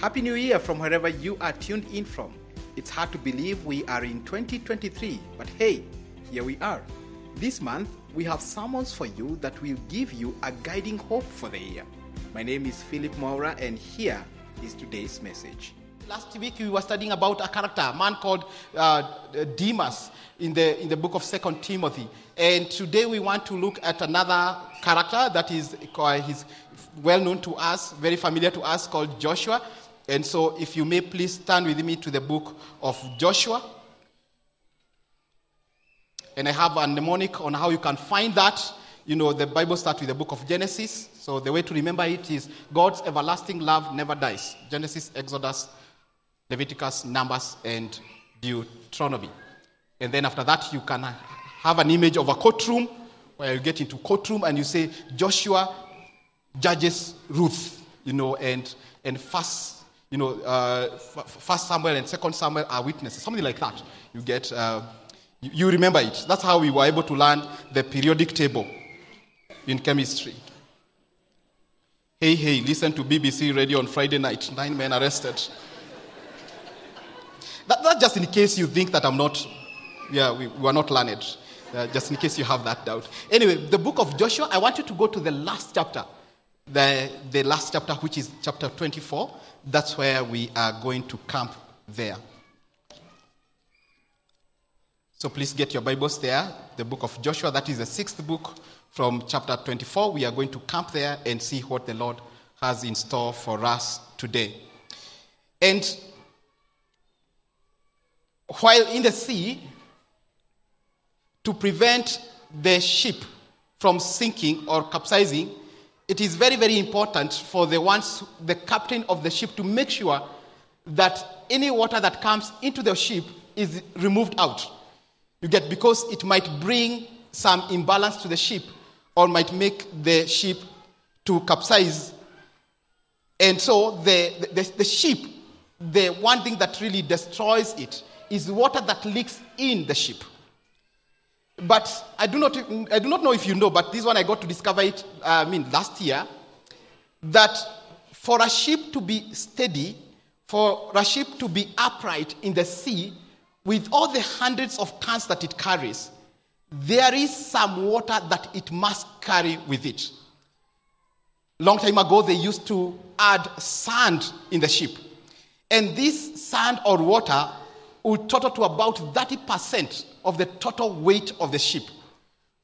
Happy New Year from wherever you are tuned in from. It's hard to believe we are in 2023, but hey, here we are. This month, we have sermons for you that will give you a guiding hope for the year. My name is Philip Mwaura, and here is today's message. Last week, we were studying about a character, a man called uh, Demas, in the, in the book of Second Timothy. And today, we want to look at another character that is he's well known to us, very familiar to us, called Joshua. And so, if you may please stand with me to the book of Joshua. And I have a mnemonic on how you can find that. You know, the Bible starts with the book of Genesis. So the way to remember it is God's everlasting love never dies. Genesis, Exodus, Leviticus, Numbers, and Deuteronomy. And then after that, you can have an image of a courtroom where you get into courtroom and you say Joshua judges Ruth, you know, and and first you know, uh, First Samuel and Second Samuel are witnesses, something like that. You get, uh, you, you remember it. That's how we were able to learn the periodic table in chemistry. Hey, hey, listen to BBC radio on Friday night. Nine men arrested. that, that's just in case you think that I'm not, yeah, we, we are not learned. Uh, just in case you have that doubt. Anyway, the book of Joshua, I want you to go to the last chapter. The, the last chapter, which is chapter 24 that's where we are going to camp there. So please get your Bibles there. The book of Joshua, that is the sixth book from chapter 24. We are going to camp there and see what the Lord has in store for us today. And while in the sea, to prevent the ship from sinking or capsizing, it is very, very important for the ones, the captain of the ship to make sure that any water that comes into the ship is removed out. You get because it might bring some imbalance to the ship or might make the ship to capsize. And so the, the, the ship, the one thing that really destroys it is water that leaks in the ship. But I do not, I do not know if you know, but this one I got to discover it, uh, I mean, last year, that for a ship to be steady, for a ship to be upright in the sea, with all the hundreds of tons that it carries, there is some water that it must carry with it. Long time ago, they used to add sand in the ship. And this sand or water would total to about 30% of the total weight of the ship.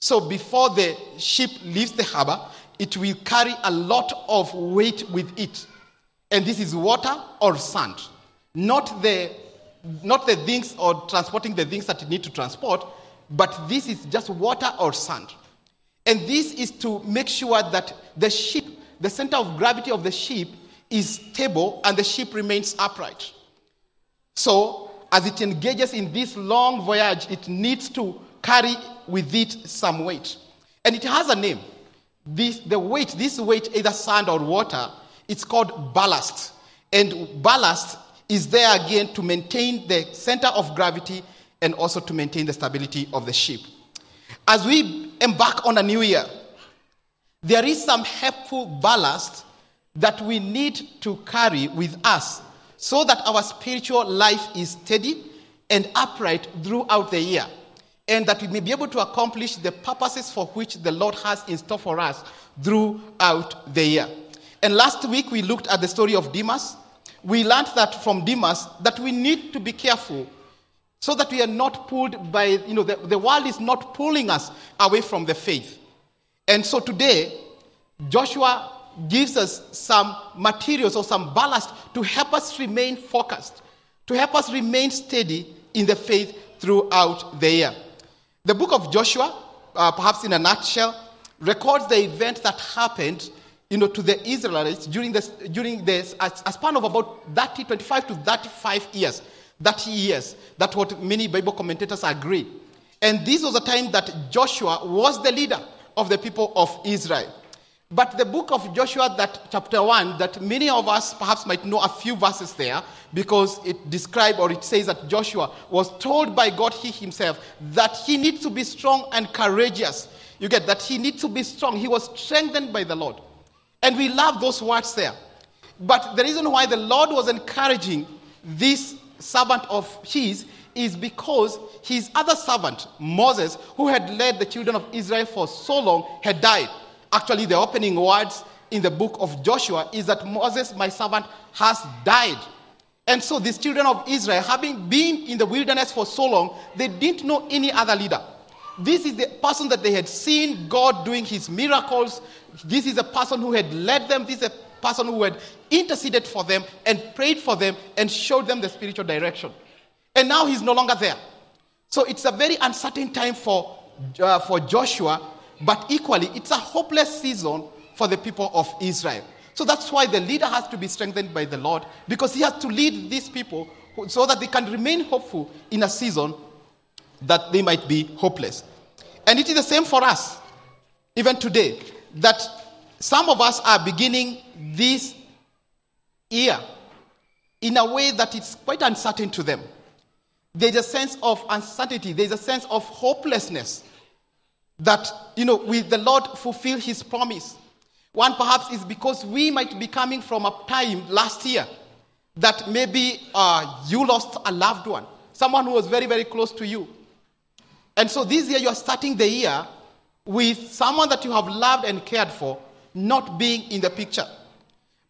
So before the ship leaves the harbor, it will carry a lot of weight with it. And this is water or sand, not the, not the things or transporting the things that you need to transport, but this is just water or sand. And this is to make sure that the ship, the center of gravity of the ship, is stable and the ship remains upright. So as it engages in this long voyage, it needs to carry with it some weight. And it has a name. This, the weight, this weight, either sand or water, it's called ballast. And ballast is there again to maintain the center of gravity and also to maintain the stability of the ship. As we embark on a new year, there is some helpful ballast that we need to carry with us so that our spiritual life is steady and upright throughout the year, and that we may be able to accomplish the purposes for which the Lord has in store for us throughout the year. And last week we looked at the story of Demas. We learned that from Demas that we need to be careful so that we are not pulled by, you know, the, the world is not pulling us away from the faith. And so today, Joshua gives us some materials or some ballast to help us remain focused, to help us remain steady in the faith throughout the year. The book of Joshua, uh, perhaps in a nutshell, records the event that happened you know, to the Israelites during, this, during this, a, a span of about 30, 25 to 35 years. 30 years. That's what many Bible commentators agree. And this was a time that Joshua was the leader of the people of Israel. But the book of Joshua, that chapter 1, that many of us perhaps might know a few verses there because it describes or it says that Joshua was told by God he himself that he needs to be strong and courageous. You get that he needs to be strong. He was strengthened by the Lord. And we love those words there. But the reason why the Lord was encouraging this servant of his is because his other servant, Moses, who had led the children of Israel for so long, had died. Actually, the opening words in the book of Joshua is that Moses, my servant, has died. And so these children of Israel, having been in the wilderness for so long, they didn't know any other leader. This is the person that they had seen God doing his miracles. This is a person who had led them. This is a person who had interceded for them and prayed for them and showed them the spiritual direction. And now he's no longer there. So it's a very uncertain time for, uh, for Joshua, but equally, it's a hopeless season for the people of Israel. So that's why the leader has to be strengthened by the Lord because he has to lead these people so that they can remain hopeful in a season that they might be hopeless. And it is the same for us, even today, that some of us are beginning this year in a way that it's quite uncertain to them. There's a sense of uncertainty, there's a sense of hopelessness that, you know, will the Lord fulfill his promise? One perhaps is because we might be coming from a time last year that maybe uh, you lost a loved one, someone who was very, very close to you. And so this year you are starting the year with someone that you have loved and cared for not being in the picture.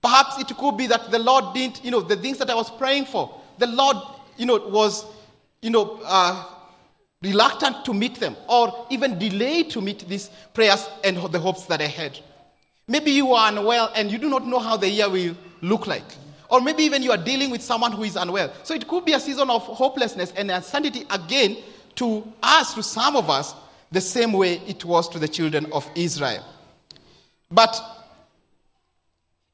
Perhaps it could be that the Lord didn't, you know, the things that I was praying for, the Lord, you know, was, you know, uh, reluctant to meet them or even delayed to meet these prayers and the hopes that I had. Maybe you are unwell and you do not know how the year will look like. Or maybe even you are dealing with someone who is unwell. So it could be a season of hopelessness and uncertainty again to us, to some of us, the same way it was to the children of Israel. But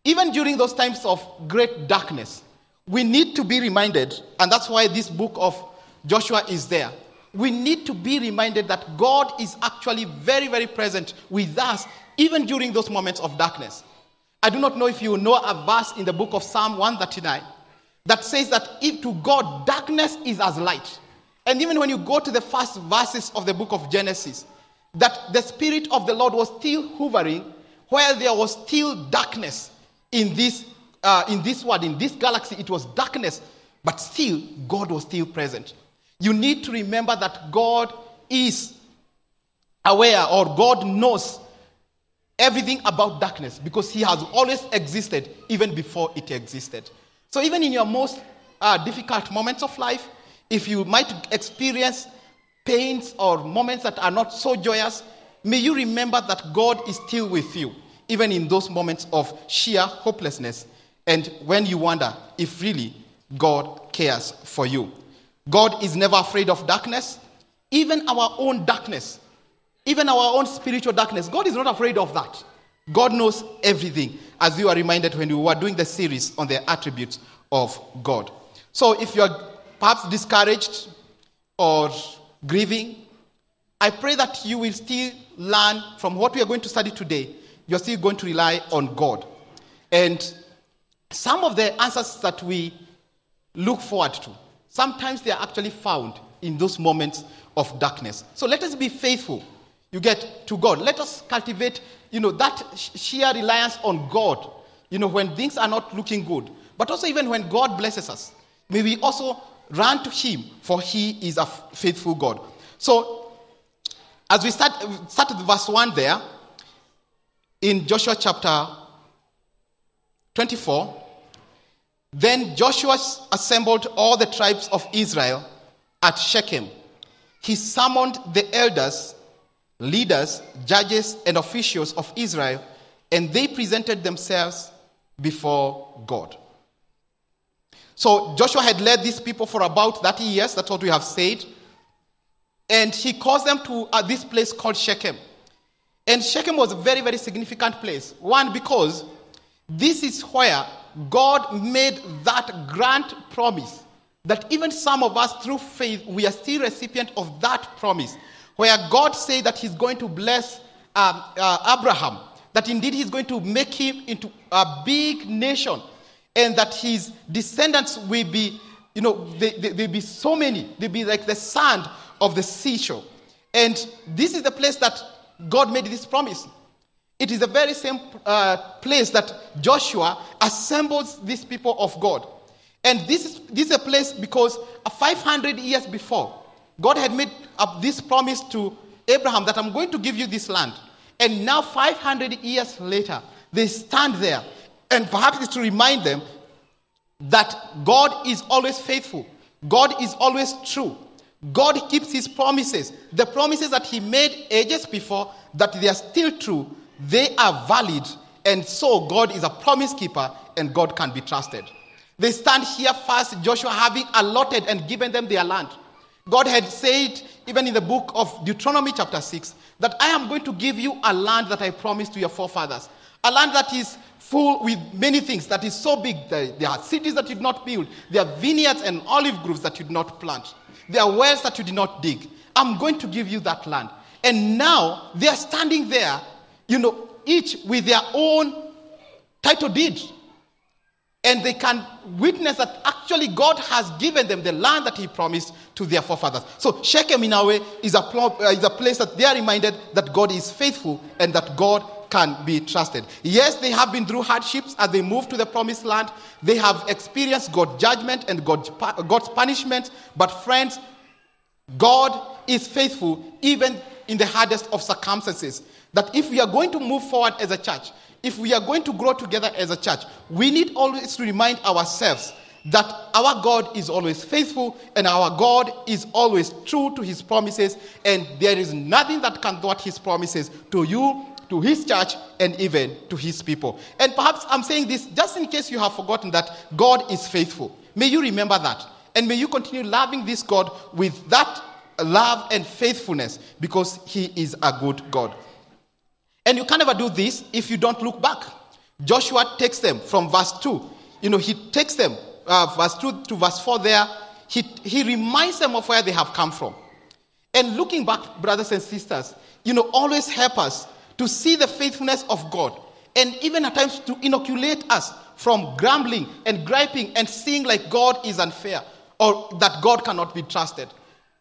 even during those times of great darkness, we need to be reminded, and that's why this book of Joshua is there. We need to be reminded that God is actually very, very present with us, even during those moments of darkness. I do not know if you know a verse in the book of Psalm 139 that says that if to God darkness is as light. And even when you go to the first verses of the book of Genesis, that the Spirit of the Lord was still hovering while there was still darkness in this, uh, in this world, in this galaxy. It was darkness, but still, God was still present. You need to remember that God is aware or God knows everything about darkness because He has always existed even before it existed. So, even in your most uh, difficult moments of life, if you might experience pains or moments that are not so joyous, may you remember that God is still with you, even in those moments of sheer hopelessness and when you wonder if really God cares for you. God is never afraid of darkness, even our own darkness, even our own spiritual darkness. God is not afraid of that. God knows everything, as you are reminded when we were doing the series on the attributes of God. So if you are perhaps discouraged or grieving, I pray that you will still learn from what we are going to study today. You're still going to rely on God. And some of the answers that we look forward to, sometimes they are actually found in those moments of darkness. So let us be faithful. You get to God. Let us cultivate, you know, that sheer reliance on God, you know, when things are not looking good. But also even when God blesses us. May we also Run to him, for he is a faithful God. So, as we start, started verse 1 there, in Joshua chapter 24, then Joshua assembled all the tribes of Israel at Shechem. He summoned the elders, leaders, judges, and officials of Israel, and they presented themselves before God. So Joshua had led these people for about 30 years. That's what we have said. And he caused them to uh, this place called Shechem. And Shechem was a very, very significant place. One, because this is where God made that grand promise that even some of us, through faith, we are still recipient of that promise. Where God said that He's going to bless um, uh, Abraham, that indeed He's going to make him into a big nation and that his descendants will be, you know, they, they, they'll be so many. They'll be like the sand of the seashore. And this is the place that God made this promise. It is the very same uh, place that Joshua assembles these people of God. And this is, this is a place because 500 years before, God had made up this promise to Abraham that I'm going to give you this land. And now, 500 years later, they stand there. And perhaps it's to remind them that God is always faithful, God is always true. God keeps his promises. The promises that he made ages before, that they are still true, they are valid. And so God is a promise keeper and God can be trusted. They stand here first, Joshua having allotted and given them their land. God had said, even in the book of Deuteronomy, chapter 6, that I am going to give you a land that I promised to your forefathers. A land that is full with many things, that is so big. There are cities that you did not build, there are vineyards and olive groves that you did not plant, there are wells that you did not dig. I'm going to give you that land. And now they are standing there, you know, each with their own title deed and they can witness that actually God has given them the land that He promised to their forefathers. So Shechem, in a way, is a, uh, is a place that they are reminded that God is faithful and that God can be trusted. Yes, they have been through hardships as they move to the promised land. They have experienced God's judgment and God's, God's punishment. But friends, God is faithful even in the hardest of circumstances. That if we are going to move forward as a church, if we are going to grow together as a church, we need always to remind ourselves that our God is always faithful and our God is always true to his promises, and there is nothing that can thwart his promises to you, to his church, and even to his people. And perhaps I'm saying this just in case you have forgotten that God is faithful. May you remember that. And may you continue loving this God with that love and faithfulness because he is a good God. And you can never do this if you don't look back. Joshua takes them from verse 2. You know, he takes them, uh, verse 2 to verse 4 there. He, he reminds them of where they have come from. And looking back, brothers and sisters, you know, always help us to see the faithfulness of God. And even at times to inoculate us from grumbling and griping and seeing like God is unfair or that God cannot be trusted.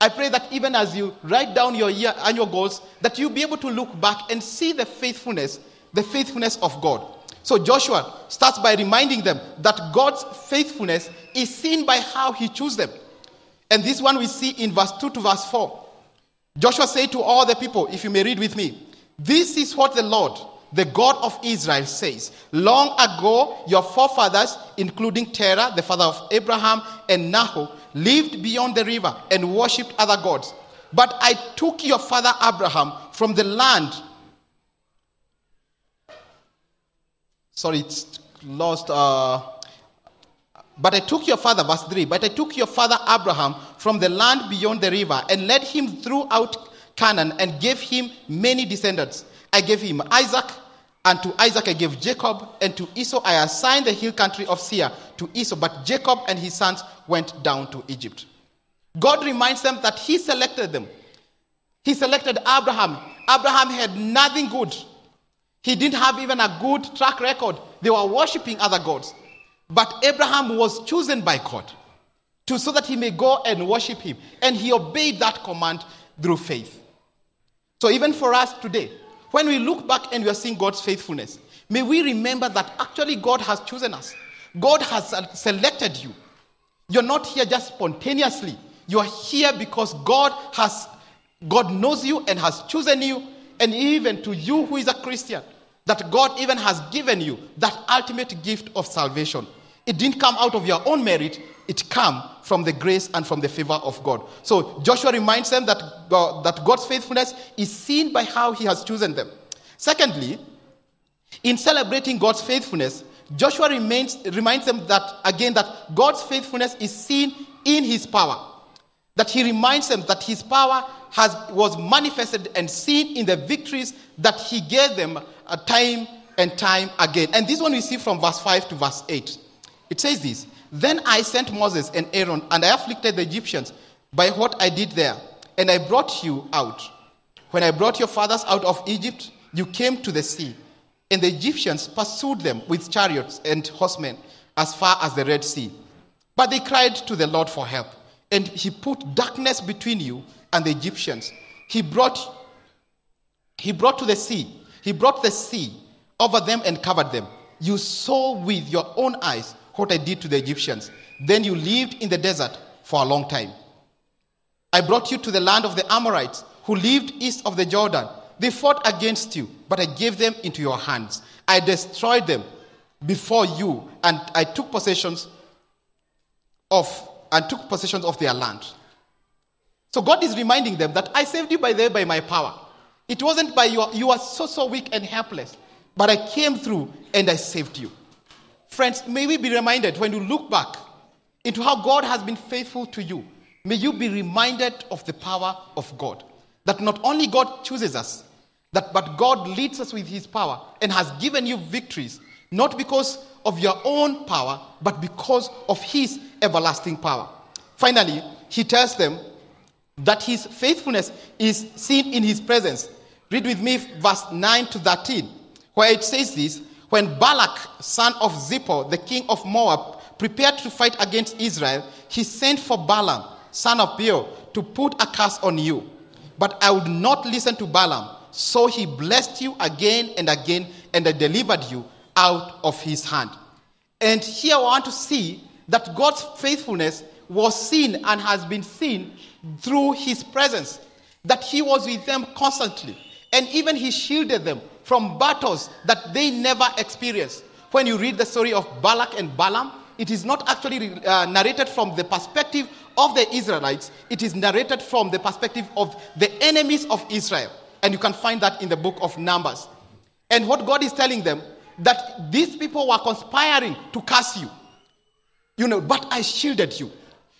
I pray that even as you write down your year annual goals, that you'll be able to look back and see the faithfulness, the faithfulness of God. So Joshua starts by reminding them that God's faithfulness is seen by how he chose them. And this one we see in verse 2 to verse 4. Joshua said to all the people, if you may read with me, This is what the Lord, the God of Israel, says. Long ago, your forefathers, including Terah, the father of Abraham, and Nahor, lived beyond the river and worshipped other gods. But I took your father Abraham from the land. Sorry, it's lost. Uh, but I took your father, verse 3, but I took your father Abraham from the land beyond the river and led him throughout Canaan and gave him many descendants. I gave him Isaac, and to Isaac I gave Jacob, and to Esau I assigned the hill country of Seir to Esau, but Jacob and his sons went down to Egypt. God reminds them that He selected them. He selected Abraham. Abraham had nothing good. He didn't have even a good track record. They were worshiping other gods. But Abraham was chosen by God to, so that he may go and worship Him. And he obeyed that command through faith. So, even for us today, when we look back and we are seeing God's faithfulness, may we remember that actually God has chosen us. God has selected you. You're not here just spontaneously. You are here because God has God knows you and has chosen you and even to you who is a Christian that God even has given you that ultimate gift of salvation. It didn't come out of your own merit, it come from the grace and from the favor of God. So Joshua reminds them that, that God's faithfulness is seen by how he has chosen them. Secondly, in celebrating God's faithfulness, Joshua remains, reminds them that again that God's faithfulness is seen in his power. That he reminds them that his power has, was manifested and seen in the victories that he gave them uh, time and time again. And this one we see from verse 5 to verse 8. It says this Then I sent Moses and Aaron, and I afflicted the Egyptians by what I did there, and I brought you out. When I brought your fathers out of Egypt, you came to the sea and the Egyptians pursued them with chariots and horsemen as far as the Red Sea. But they cried to the Lord for help, and he put darkness between you and the Egyptians. He brought, he brought to the sea He brought the sea over them and covered them. You saw with your own eyes what I did to the Egyptians. Then you lived in the desert for a long time. I brought you to the land of the Amorites who lived east of the Jordan. They fought against you, but I gave them into your hands. I destroyed them before you, and I took possessions of and took possessions of their land. So God is reminding them that I saved you by there by my power. It wasn't by your you are so so weak and helpless, but I came through and I saved you. Friends, may we be reminded when you look back into how God has been faithful to you, may you be reminded of the power of God. That not only God chooses us, that but God leads us with his power and has given you victories, not because of your own power, but because of his everlasting power. Finally, he tells them that his faithfulness is seen in his presence. Read with me verse 9 to 13, where it says this When Balak, son of Zippor, the king of Moab, prepared to fight against Israel, he sent for Balaam, son of Beor, to put a curse on you. But I would not listen to Balaam. So he blessed you again and again, and I delivered you out of his hand. And here I want to see that God's faithfulness was seen and has been seen through his presence, that he was with them constantly. And even he shielded them from battles that they never experienced. When you read the story of Balak and Balaam, it is not actually uh, narrated from the perspective of the Israelites, it is narrated from the perspective of the enemies of Israel. And you can find that in the book of Numbers. And what God is telling them, that these people were conspiring to curse you. You know, but I shielded you.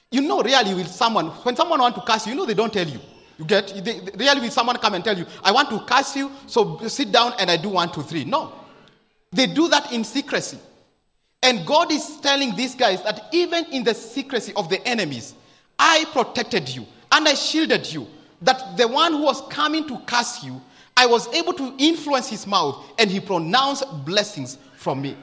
You know, really, with someone, when someone wants to curse you, you know, they don't tell you. You get, they, really, with someone come and tell you, I want to curse you, so sit down and I do one, two, three. No. They do that in secrecy. And God is telling these guys that even in the secrecy of the enemies, I protected you and I shielded you. That the one who was coming to curse you, I was able to influence his mouth and he pronounced blessings from me.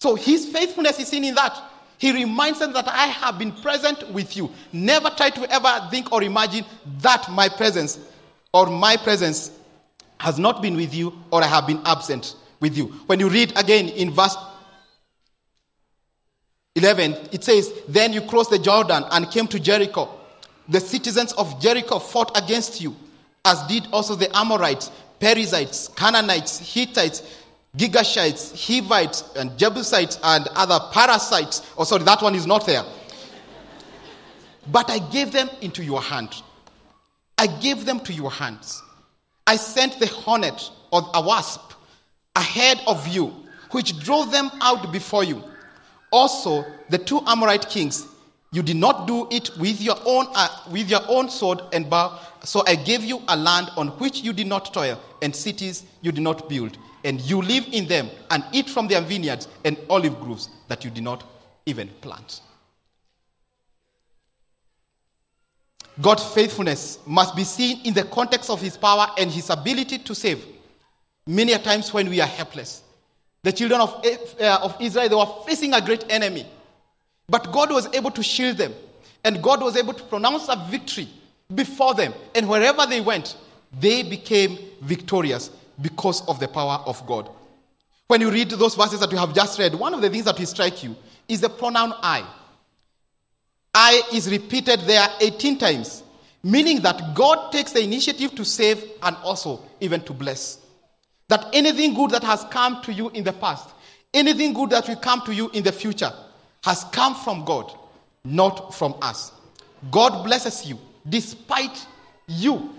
So his faithfulness is seen in that. He reminds them that I have been present with you. Never try to ever think or imagine that my presence or my presence has not been with you or I have been absent with you. When you read again in verse 11, it says, Then you crossed the Jordan and came to Jericho. The citizens of Jericho fought against you, as did also the Amorites, Perizzites, Canaanites, Hittites, Girgashites, Hivites, and Jebusites, and other parasites. Oh, sorry, that one is not there. But I gave them into your hand. I gave them to your hands. I sent the hornet or a wasp ahead of you, which drove them out before you. Also, the two Amorite kings, you did not do it with your own uh, with your own sword and bow. So I gave you a land on which you did not toil, and cities you did not build, and you live in them and eat from their vineyards and olive groves that you did not even plant. God's faithfulness must be seen in the context of his power and his ability to save. Many a times when we are helpless, the children of, uh, of Israel, they were facing a great enemy. But God was able to shield them. And God was able to pronounce a victory before them. And wherever they went, they became victorious because of the power of God. When you read those verses that we have just read, one of the things that will strike you is the pronoun I. I is repeated there 18 times, meaning that God takes the initiative to save and also even to bless. That anything good that has come to you in the past, anything good that will come to you in the future, has come from God, not from us. God blesses you despite you,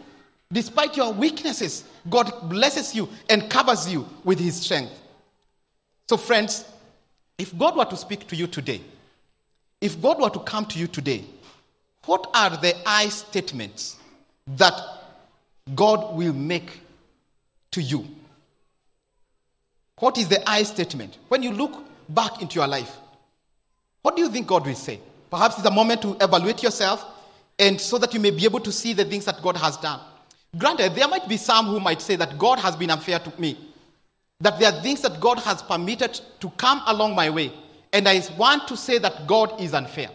despite your weaknesses. God blesses you and covers you with his strength. So, friends, if God were to speak to you today, if God were to come to you today, what are the I statements that God will make to you? What is the I statement? When you look back into your life, what do you think God will say? Perhaps it's a moment to evaluate yourself and so that you may be able to see the things that God has done. Granted, there might be some who might say that God has been unfair to me, that there are things that God has permitted to come along my way, and I want to say that God is unfair.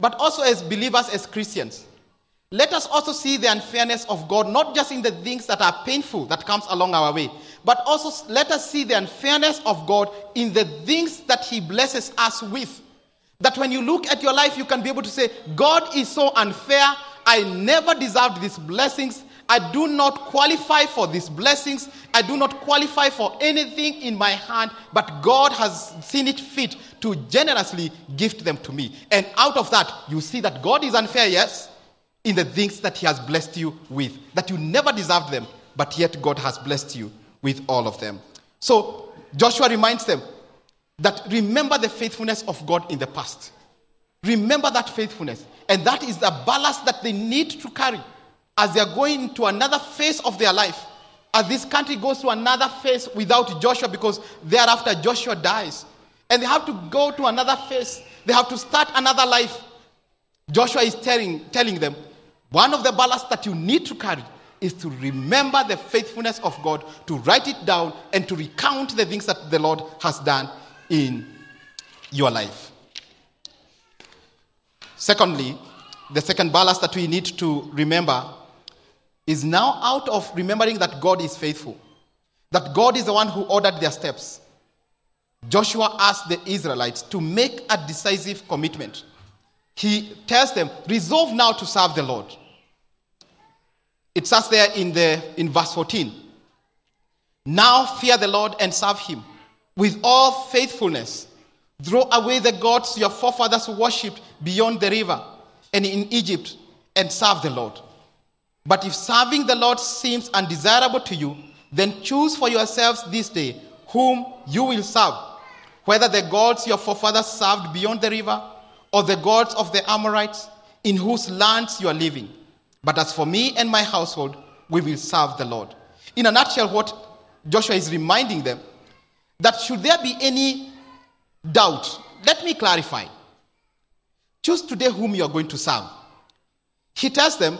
But also, as believers, as Christians, let us also see the unfairness of God, not just in the things that are painful that comes along our way, but also let us see the unfairness of God in the things that He blesses us with. That when you look at your life, you can be able to say, God is so unfair. I never deserved these blessings. I do not qualify for these blessings. I do not qualify for anything in my hand, but God has seen it fit to generously gift them to me. And out of that, you see that God is unfair, yes, in the things that He has blessed you with, that you never deserved them, but yet God has blessed you with all of them. So Joshua reminds them that remember the faithfulness of God in the past. Remember that faithfulness. And that is the ballast that they need to carry as they are going to another phase of their life. As this country goes to another phase without Joshua, because thereafter Joshua dies. And they have to go to another phase. They have to start another life. Joshua is telling, telling them one of the ballasts that you need to carry is to remember the faithfulness of God, to write it down, and to recount the things that the Lord has done in your life. Secondly, the second ballast that we need to remember is now out of remembering that God is faithful, that God is the one who ordered their steps. Joshua asked the Israelites to make a decisive commitment he tells them, resolve now to serve the Lord. It says there in, the, in verse 14. Now fear the Lord and serve him with all faithfulness. Throw away the gods your forefathers worshipped beyond the river and in Egypt and serve the Lord. But if serving the Lord seems undesirable to you, then choose for yourselves this day whom you will serve, whether the gods your forefathers served beyond the river or the gods of the Amorites in whose lands you are living. But as for me and my household, we will serve the Lord. In a nutshell, what Joshua is reminding them that should there be any doubt, let me clarify. Choose today whom you are going to serve. He tells them,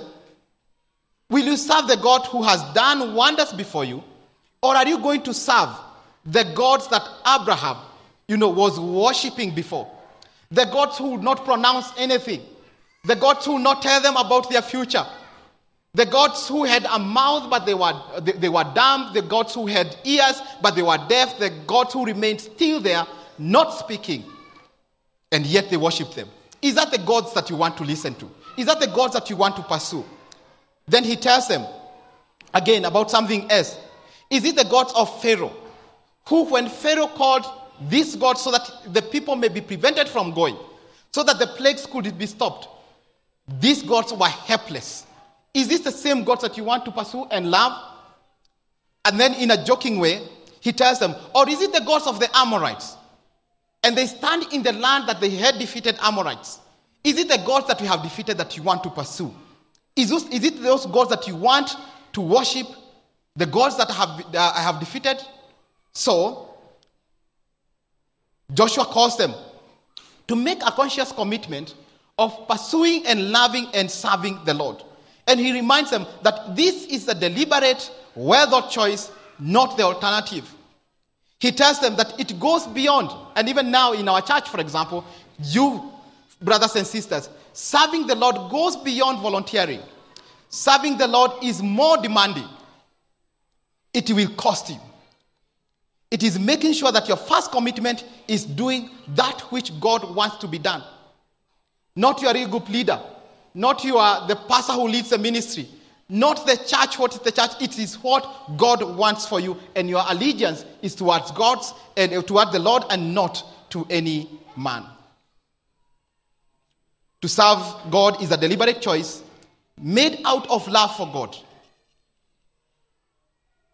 Will you serve the God who has done wonders before you? Or are you going to serve the gods that Abraham, you know, was worshipping before? The gods who would not pronounce anything. The gods who would not tell them about their future. The gods who had a mouth but they were, they, they were dumb. The gods who had ears but they were deaf. The gods who remained still there, not speaking. And yet they worship them. Is that the gods that you want to listen to? Is that the gods that you want to pursue? Then he tells them again about something else. Is it the gods of Pharaoh? Who, when Pharaoh called this God so that the people may be prevented from going, so that the plagues could be stopped. These gods were helpless. Is this the same gods that you want to pursue and love? And then, in a joking way, he tells them, Or is it the gods of the Amorites? And they stand in the land that they had defeated Amorites. Is it the gods that we have defeated that you want to pursue? Is, is it those gods that you want to worship? The gods that I have, uh, I have defeated? So, Joshua calls them to make a conscious commitment of pursuing and loving and serving the Lord. And he reminds them that this is a deliberate, well thought choice, not the alternative. He tells them that it goes beyond, and even now in our church, for example, you, brothers and sisters, serving the Lord goes beyond volunteering. Serving the Lord is more demanding. It will cost you. It is making sure that your first commitment is doing that which God wants to be done. Not your group leader, not you are the pastor who leads the ministry, not the church, what is the church? It is what God wants for you, and your allegiance is towards God's and uh, towards the Lord and not to any man. To serve God is a deliberate choice made out of love for God.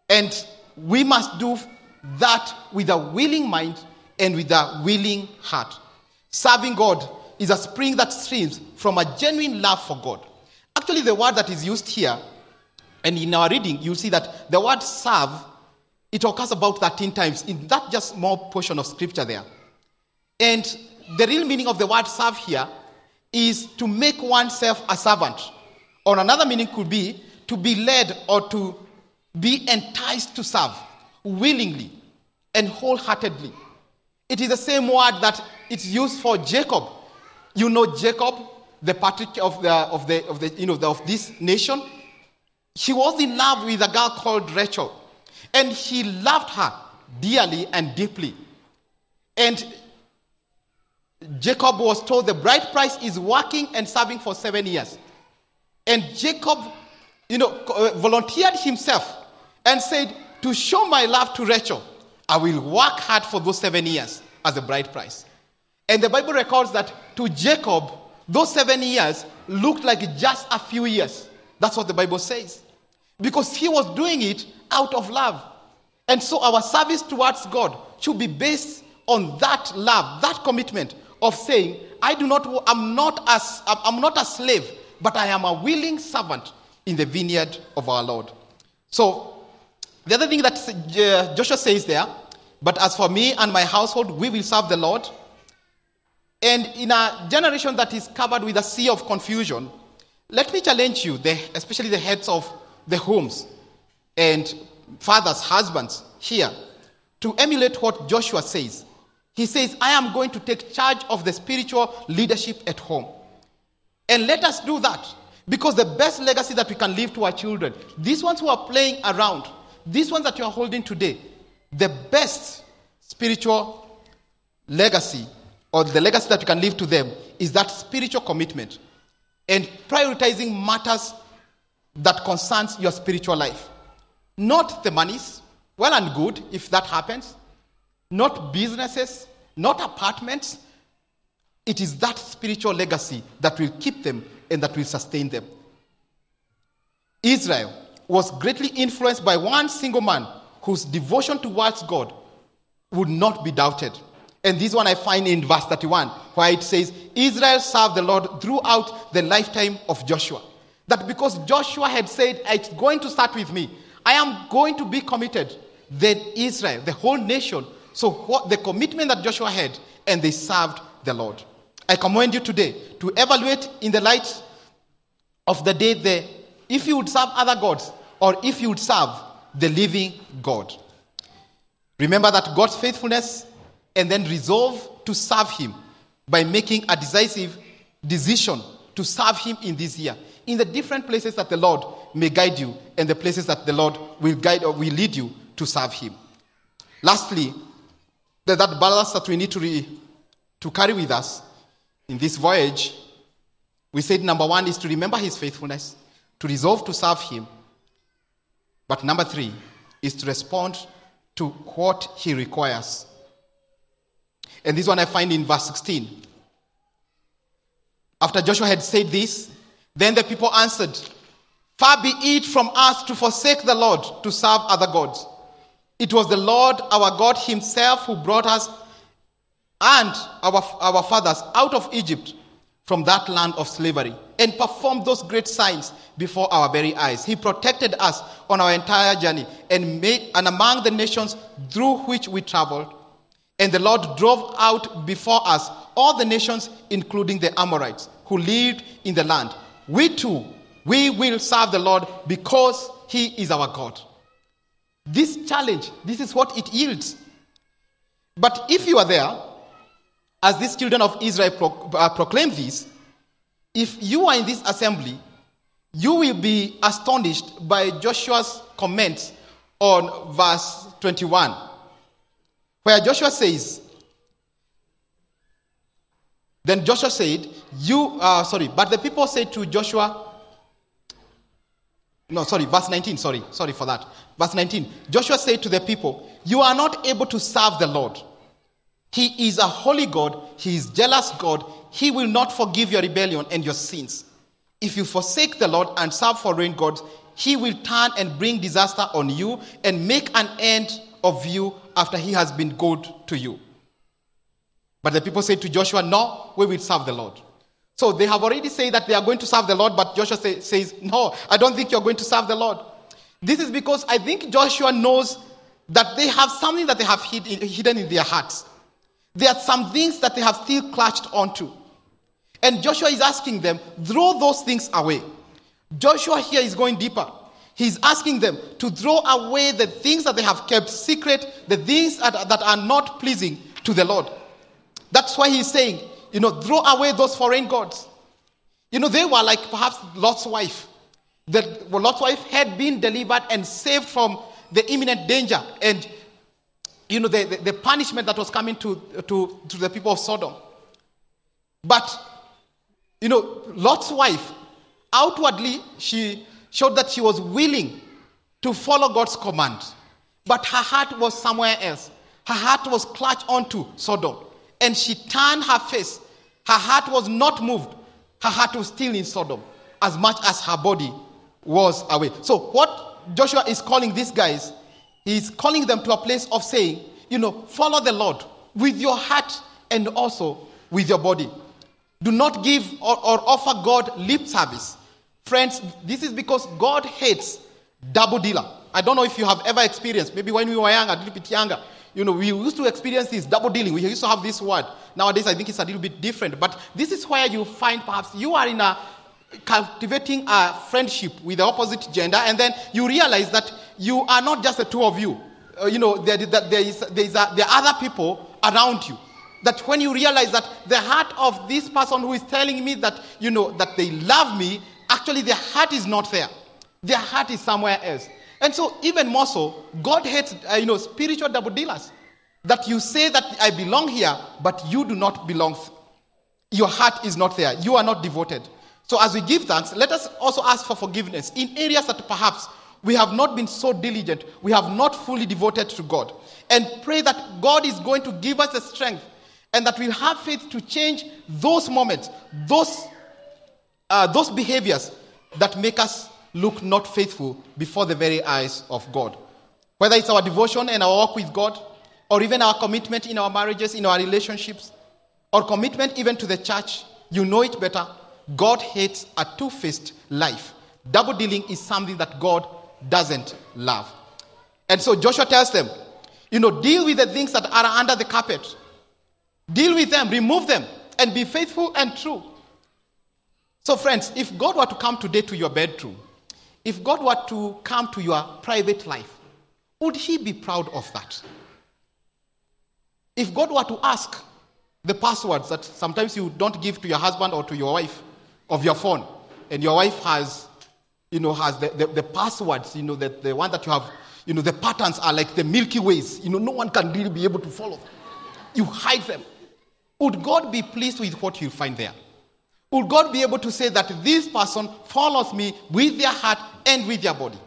And we must do that with a willing mind and with a willing heart. Serving God is a spring that streams from a genuine love for God. Actually, the word that is used here, and in our reading, you'll see that the word serve, it occurs about 13 times in that just small portion of scripture there. And the real meaning of the word serve here is to make oneself a servant. Or another meaning could be to be led or to be enticed to serve willingly and wholeheartedly. It is the same word that it's used for Jacob. You know Jacob, the patriarch of the of the of the you know the, of this nation, he was in love with a girl called Rachel, and he loved her dearly and deeply. And Jacob was told the bride price is working and serving for seven years. And Jacob, you know, uh, volunteered himself and said, To show my love to Rachel, I will work hard for those seven years as a bride price. And the Bible records that to Jacob, those seven years looked like just a few years. That's what the Bible says. Because he was doing it out of love. And so our service towards God should be based on that love, that commitment of saying, I do not, I'm not, as, I'm not a slave, but I am a willing servant in the vineyard of our Lord. So, the other thing that uh, Joshua says there, but as for me and my household, we will serve the Lord. And in a generation that is covered with a sea of confusion, let me challenge you, the, especially the heads of the homes and fathers, husbands here, to emulate what Joshua says. He says, I am going to take charge of the spiritual leadership at home. And let us do that because the best legacy that we can leave to our children, these ones who are playing around, these ones that you are holding today, the best spiritual legacy or the legacy that you can leave to them is that spiritual commitment and prioritizing matters that concerns your spiritual life. Not the monies, well and good if that happens, not businesses, not apartments. It is that spiritual legacy that will keep them and that will sustain them. Israel was greatly influenced by one single man whose devotion towards God would not be doubted. And this one I find in verse 31, where it says, Israel served the Lord throughout the lifetime of Joshua. That because Joshua had said, It's going to start with me, I am going to be committed. Then Israel, the whole nation, so what the commitment that Joshua had, and they served the Lord. I commend you today to evaluate in the light of the day the if you would serve other gods or if you would serve the living God. Remember that God's faithfulness and then resolve to serve Him by making a decisive decision to serve Him in this year in the different places that the Lord may guide you and the places that the Lord will guide or will lead you to serve Him. Lastly, that balance that we need to, re, to carry with us in this voyage, we said number one is to remember His faithfulness, to resolve to serve Him. But number three is to respond to what He requires. And this one I find in verse 16. After Joshua had said this, then the people answered, Far be it from us to forsake the Lord to serve other gods. It was the Lord our God Himself who brought us and our, our fathers out of Egypt from that land of slavery and performed those great signs before our very eyes. He protected us on our entire journey and, made, and among the nations through which we traveled. And the Lord drove out before us all the nations, including the Amorites, who lived in the land we too, we will serve the Lord because He is our God. This challenge, this is what it yields. But if you are there, as these children of Israel pro- uh, proclaim this, if you are in this assembly, you will be astonished by Joshua's comments on verse 21, where Joshua says, then Joshua said, You, uh, sorry, but the people said to Joshua, no, sorry, verse 19, sorry, sorry for that. Verse 19, Joshua said to the people, You are not able to serve the Lord. He is a holy God, He is jealous God. He will not forgive your rebellion and your sins. If you forsake the Lord and serve foreign gods, He will turn and bring disaster on you and make an end of you after He has been good to you. But the people said to Joshua, No, we will serve the Lord. So they have already said that they are going to serve the Lord, but Joshua say, says, No, I don't think you're going to serve the Lord. This is because I think Joshua knows that they have something that they have hid, hidden in their hearts. There are some things that they have still clutched onto. And Joshua is asking them, throw those things away. Joshua here is going deeper. He's asking them to throw away the things that they have kept secret, the things that, that are not pleasing to the Lord. That's why he's saying, you know, throw away those foreign gods. You know, they were like perhaps Lot's wife. That Lot's wife had been delivered and saved from the imminent danger and, you know, the, the, the punishment that was coming to, to, to the people of Sodom. But, you know, Lot's wife, outwardly, she showed that she was willing to follow God's command. But her heart was somewhere else. Her heart was clutched onto Sodom. And she turned her face. Her heart was not moved. Her heart was still in Sodom as much as her body was away. So, what Joshua is calling these guys, he's calling them to a place of saying, you know, follow the Lord with your heart and also with your body. Do not give or, or offer God lip service. Friends, this is because God hates double dealer. I don't know if you have ever experienced, maybe when we were younger, a little bit younger, you know, we used to experience this double dealing. We used to have this word. Nowadays, I think it's a little bit different. But this is where you find perhaps you are in a cultivating a friendship with the opposite gender, and then you realize that you are not just the two of you. Uh, you know, there, there, there, is, there, is a, there are other people around you. That when you realize that the heart of this person who is telling me that, you know, that they love me, actually their heart is not there. Their heart is somewhere else. And so, even more so, God hates, uh, you know, spiritual double dealers. That you say that I belong here, but you do not belong. Your heart is not there. You are not devoted. So, as we give thanks, let us also ask for forgiveness in areas that perhaps we have not been so diligent, we have not fully devoted to God. And pray that God is going to give us the strength and that we'll have faith to change those moments, those, uh, those behaviors that make us look not faithful before the very eyes of God. Whether it's our devotion and our walk with God, or even our commitment in our marriages, in our relationships, or commitment even to the church, you know it better. God hates a two faced life. Double dealing is something that God doesn't love. And so Joshua tells them, you know, deal with the things that are under the carpet. Deal with them, remove them, and be faithful and true. So, friends, if God were to come today to your bedroom if God were to come to your private life, would He be proud of that? If God were to ask the passwords that sometimes you don't give to your husband or to your wife of your phone, and your wife has, you know, has the, the, the passwords, you know, that the one that you have, you know, the patterns are like the Milky Ways, you know, no one can really be able to follow. them. You hide them. Would God be pleased with what you find there? Would God be able to say that this person follows me with their heart and with their body?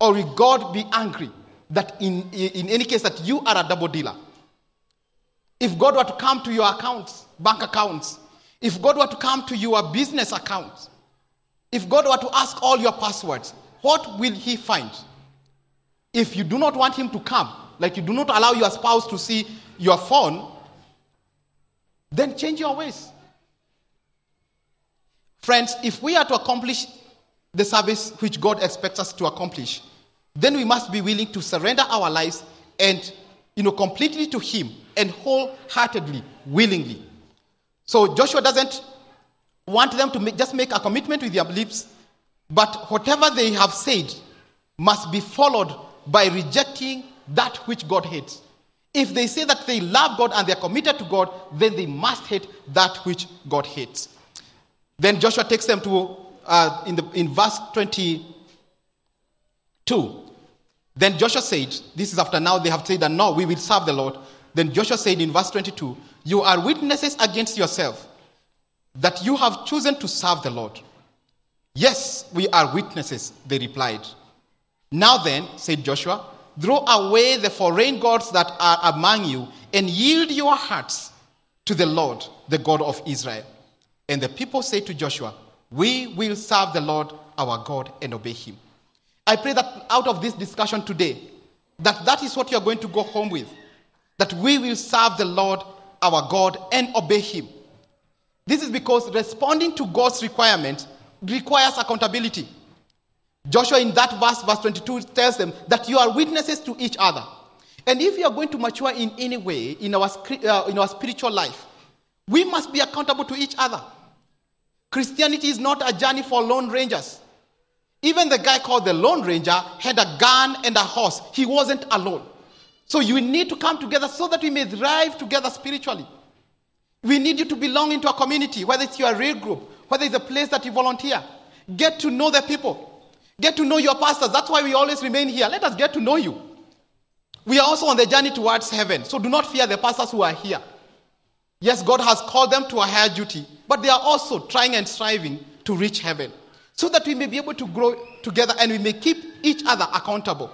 Or will God be angry that in, in any case that you are a double dealer? If God were to come to your accounts, bank accounts, if God were to come to your business account, if God were to ask all your passwords, what will he find? If you do not want him to come, like you do not allow your spouse to see your phone, then change your ways. Friends, if we are to accomplish the service which God expects us to accomplish, then we must be willing to surrender our lives and, you know, completely to Him and wholeheartedly, willingly. So Joshua doesn't want them to make, just make a commitment with their lips, but whatever they have said must be followed by rejecting that which God hates. If they say that they love God and they are committed to God, then they must hate that which God hates. Then Joshua takes them to, uh, in, the, in verse 22. Then Joshua said, This is after now they have said that no, we will serve the Lord. Then Joshua said in verse 22, You are witnesses against yourself that you have chosen to serve the Lord. Yes, we are witnesses, they replied. Now then, said Joshua, throw away the foreign gods that are among you and yield your hearts to the Lord, the God of Israel. And the people say to Joshua, We will serve the Lord our God and obey him. I pray that out of this discussion today, that that is what you're going to go home with. That we will serve the Lord our God and obey him. This is because responding to God's requirement requires accountability. Joshua, in that verse, verse 22, tells them that you are witnesses to each other. And if you are going to mature in any way in our, uh, in our spiritual life, we must be accountable to each other. Christianity is not a journey for lone rangers. Even the guy called the Lone Ranger had a gun and a horse. He wasn't alone. So you need to come together so that we may thrive together spiritually. We need you to belong into a community, whether it's your real group, whether it's a place that you volunteer. Get to know the people. Get to know your pastors. That's why we always remain here. Let us get to know you. We are also on the journey towards heaven. So do not fear the pastors who are here. Yes, God has called them to a higher duty, but they are also trying and striving to reach heaven so that we may be able to grow together and we may keep each other accountable.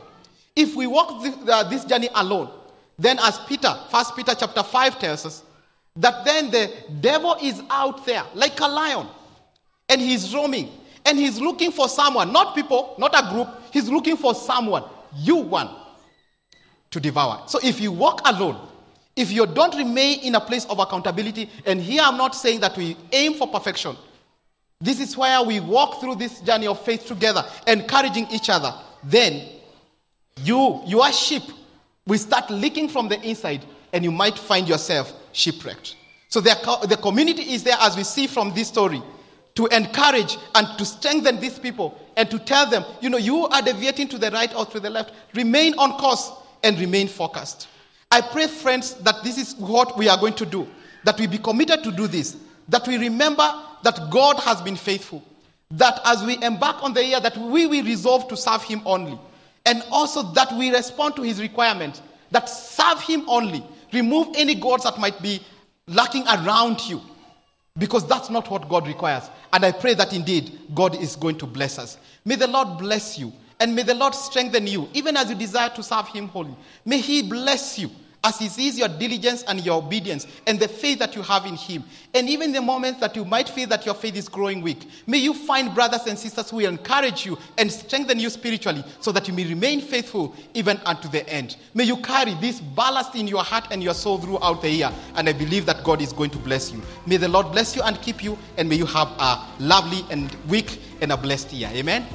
If we walk this, uh, this journey alone, then as Peter, First Peter chapter 5 tells us, that then the devil is out there like a lion and he's roaming and he's looking for someone, not people, not a group, he's looking for someone, you one, to devour. So if you walk alone, if you don't remain in a place of accountability, and here I'm not saying that we aim for perfection, this is where we walk through this journey of faith together, encouraging each other. Then you, your sheep, will start leaking from the inside, and you might find yourself shipwrecked. So the, the community is there, as we see from this story, to encourage and to strengthen these people and to tell them, you know, you are deviating to the right or to the left. Remain on course and remain focused. I pray, friends, that this is what we are going to do, that we be committed to do this, that we remember that God has been faithful, that as we embark on the year, that we will resolve to serve Him only, and also that we respond to His requirement, that serve Him only, remove any gods that might be lacking around you, because that's not what God requires. And I pray that indeed God is going to bless us. May the Lord bless you, and may the Lord strengthen you, even as you desire to serve Him wholly. May He bless you as He sees your diligence and your obedience and the faith that you have in Him. And even the moments that you might feel that your faith is growing weak, may you find brothers and sisters who will encourage you and strengthen you spiritually so that you may remain faithful even unto the end. May you carry this ballast in your heart and your soul throughout the year. And I believe that God is going to bless you. May the Lord bless you and keep you, and may you have a lovely and week and a blessed year. Amen.